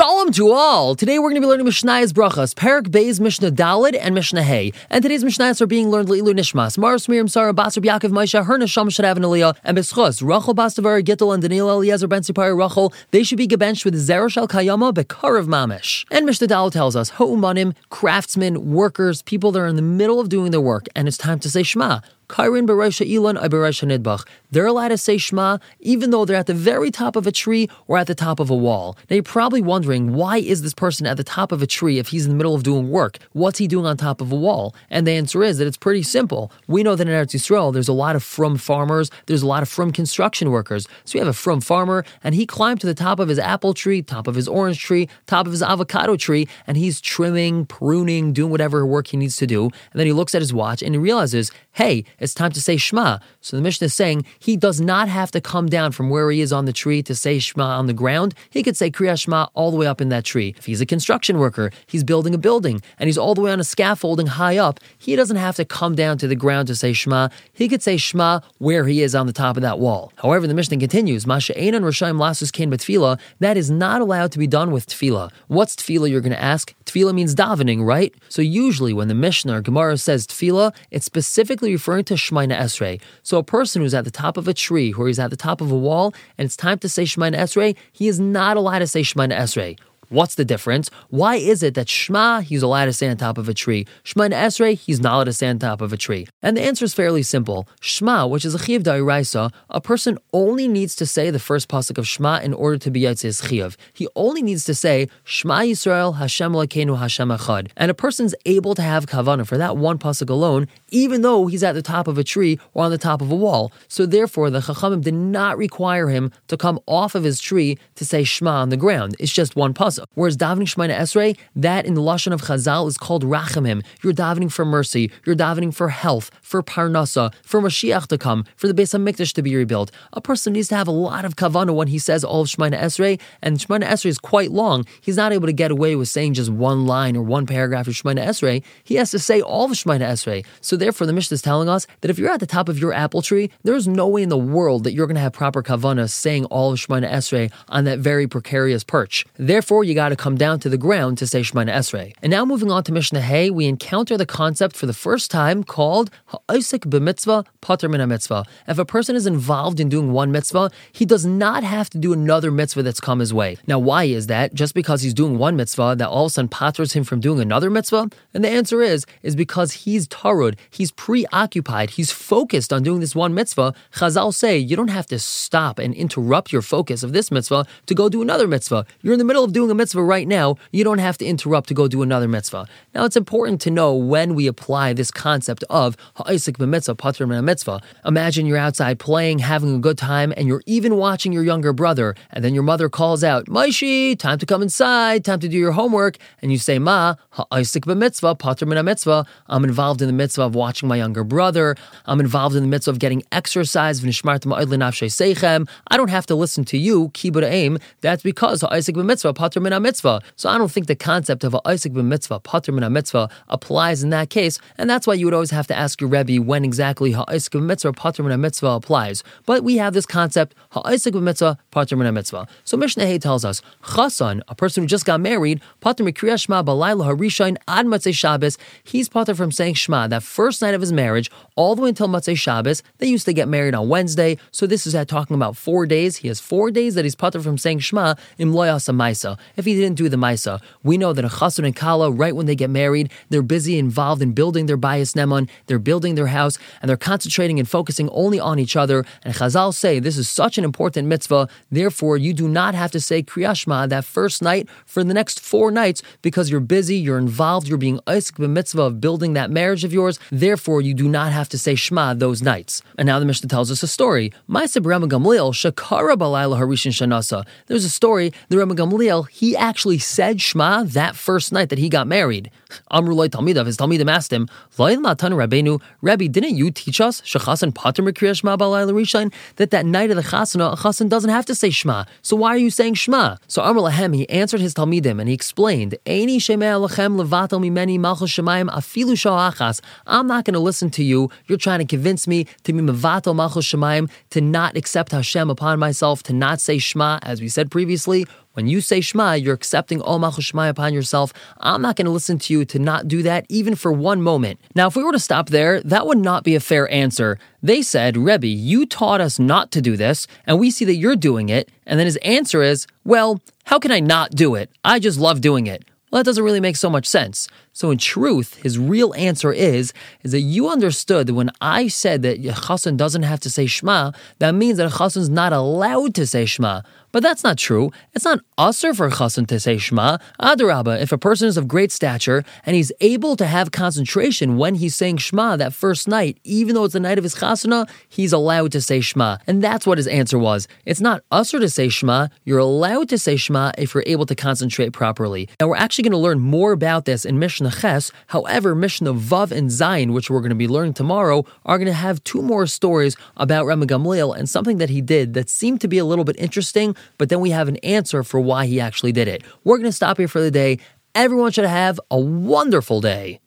Shalom to all! Today we're going to be learning Mishnah's Brachas, Perak Beis, Mishnah Dalid, and Mishnah Hay. And today's Mishnahs are being learned Leilu Nishmas, Maris Miriam Sarah, Basar Yaakov Maisha, Herna Sham Shadav and Aliyah, and Beschus, Rachel Bastavar, Gittel, and Daniel Eliezer Ben Sipar Rachel. They should be gebenched with Zeroshal Kayama, Bekar of Mamish. And Mishnah Dalid tells us, Ho'umanim, craftsmen, workers, people that are in the middle of doing their work, and it's time to say Shema. Kairin Baresha Ilan Ibaresha Nidbach. They're allowed to say Shema even though they're at the very top of a tree or at the top of a wall. Now you're probably wondering why is this person at the top of a tree if he's in the middle of doing work? What's he doing on top of a wall? And the answer is that it's pretty simple. We know that in Eretz Yisrael there's a lot of from farmers, there's a lot of from construction workers. So we have a from farmer and he climbed to the top of his apple tree, top of his orange tree, top of his avocado tree, and he's trimming, pruning, doing whatever work he needs to do. And then he looks at his watch and he realizes, hey, it's time to say Shema. So the Mishnah is saying he does not have to come down from where he is on the tree to say Shema on the ground. He could say Kriya Shema all the way up in that tree. If he's a construction worker, he's building a building, and he's all the way on a scaffolding high up, he doesn't have to come down to the ground to say Shema. He could say Shema where he is on the top of that wall. However, the Mishnah continues, Masha Einan Rashayim Lasus Kain Tefillah, that is not allowed to be done with Tefillah. What's Tefillah, you're going to ask? Tefillah means davening, right? So usually when the Mishnah or Gemara says Tefillah, it's specifically referring to Shemoneh Esrei. So a person who's at the top of a tree or he's at the top of a wall and it's time to say Shemoneh Esrei, he is not allowed to say Shemoneh Esrei. What's the difference? Why is it that Shema he's allowed to stand on top of a tree? Shema and Esrei he's not allowed to stand on top of a tree. And the answer is fairly simple. Shema, which is a chiyav da'iraisa, a person only needs to say the first pasuk of Shema in order to be yatzis chiyav. He only needs to say Shema Yisrael Hashem Elokeinu Hashem Echad. And a person's able to have kavana for that one pasuk alone, even though he's at the top of a tree or on the top of a wall. So therefore, the chachamim did not require him to come off of his tree to say Shema on the ground. It's just one pasuk. Whereas davening Shemoneh Esrei, that in the lashon of Chazal is called rachamim. You're davening for mercy. You're davening for health, for parnasa, for Mashiach to come, for the Beis Hamikdash to be rebuilt. A person needs to have a lot of kavana when he says all of Shemoneh Esrei, and Shemoneh Esrei is quite long. He's not able to get away with saying just one line or one paragraph of Shemoneh Esrei. He has to say all of Shemoneh Esrei. So therefore, the Mishnah is telling us that if you're at the top of your apple tree, there is no way in the world that you're going to have proper kavana saying all of Shemoneh Esrei on that very precarious perch. Therefore, you got to come down to the ground to say Shemoneh Esrei. And now moving on to Mishnah Hay, we encounter the concept for the first time called Ha'isik b'mitzvah pater min mitzvah. If a person is involved in doing one mitzvah, he does not have to do another mitzvah that's come his way. Now, why is that? Just because he's doing one mitzvah, that all of a sudden paters him from doing another mitzvah? And the answer is, is because he's tarud, he's preoccupied, he's focused on doing this one mitzvah. Chazal say you don't have to stop and interrupt your focus of this mitzvah to go do another mitzvah. You're in the middle of doing a mitzvah right now, you don't have to interrupt to go do another mitzvah. Now, it's important to know when we apply this concept of ha'isik b'mitzvah, patr mitzvah. Imagine you're outside playing, having a good time, and you're even watching your younger brother, and then your mother calls out, Maishi, time to come inside, time to do your homework, and you say, Ma, ha'isik b'mitzvah, patr mitzvah. I'm involved in the mitzvah of watching my younger brother. I'm involved in the mitzvah of getting exercise. I don't have to listen to you, kibud aim. That's because ha'isik b'mitzvah, patr min mitzvah. So I don't think the concept of a Isaac mitzvah, pater min mitzvah, applies in that case, and that's why you would always have to ask your Rebbe when exactly ha'isik mitzvah, pater min mitzvah applies. But we have this concept ha'isik mitzvah, pater mitzvah. So Mishnah Hay tells us chasan, a person who just got married, pater mikriya shma balayla harishain ad motzei Shabbos, he's pater from saying shma that first night of his marriage all the way until motzei Shabbos. They used to get married on Wednesday, so this is talking about four days. He has four days that he's pater from saying shma im loyasa maisa. If he didn't do the Maisa. We know that a chassan and kala, right when they get married, they're busy involved in building their bayis neman, they're building their house, and they're concentrating and focusing only on each other. And Chazal say this is such an important mitzvah, therefore you do not have to say kriyashma that first night for the next four nights because you're busy, you're involved, you're being isaac mitzvah of building that marriage of yours. Therefore, you do not have to say shma those nights. And now the Mishnah tells us a story. Ma'aseh shakara balayla. There's a story. The Rabban Gamliel he actually said Shema that first night that he got married. Amrulai Talmidav, his Talmidim asked him, Rabbi, didn't you teach us Shechasan Pater Shema Rishain that that night of the Chasana, a Chasan doesn't have to say Shema. So why are you saying Shema? So Amr Lahem, he answered his Talmidim and he explained, Eini Lachem Levatel Mimeni Malchus Shemayim Afilu Sha'achas. I'm not going to listen to you. You're trying to convince me to be Mevatel Malchus Shemayim, to not accept Hashem upon myself, to not say Shema, as we said previously. When you say Shema, you're accepting Ol Malchus Shema upon yourself. I'm not going to listen to you to not do that even for one moment. Now, if we were to stop there, that would not be a fair answer. They said, Rebbe, you taught us not to do this, and we see that you're doing it. And then his answer is, well, how can I not do it? I just love doing it. Well, that doesn't really make so much sense. So in truth, his real answer is, is that you understood that when I said that Chassan doesn't have to say Shema, that means that Chassan's not allowed to say Shema. But that's not true. It's not usher for chassan to say Shema. Adarabba, if a person is of great stature and he's able to have concentration when he's saying Shema that first night, even though it's the night of his chasana, he's allowed to say Shema. And that's what his answer was. It's not usher to say Shema. You're allowed to say Shema if you're able to concentrate properly. Now we're actually going to learn more about this in Mishnah Ches. However, Mishnah Vav and Zayin, which we're going to be learning tomorrow, are going to have two more stories about Rabban Gamliel and something that he did that seemed to be a little bit interesting but then we have an answer for why he actually did it. We're going to stop here for the day. Everyone should have a wonderful day.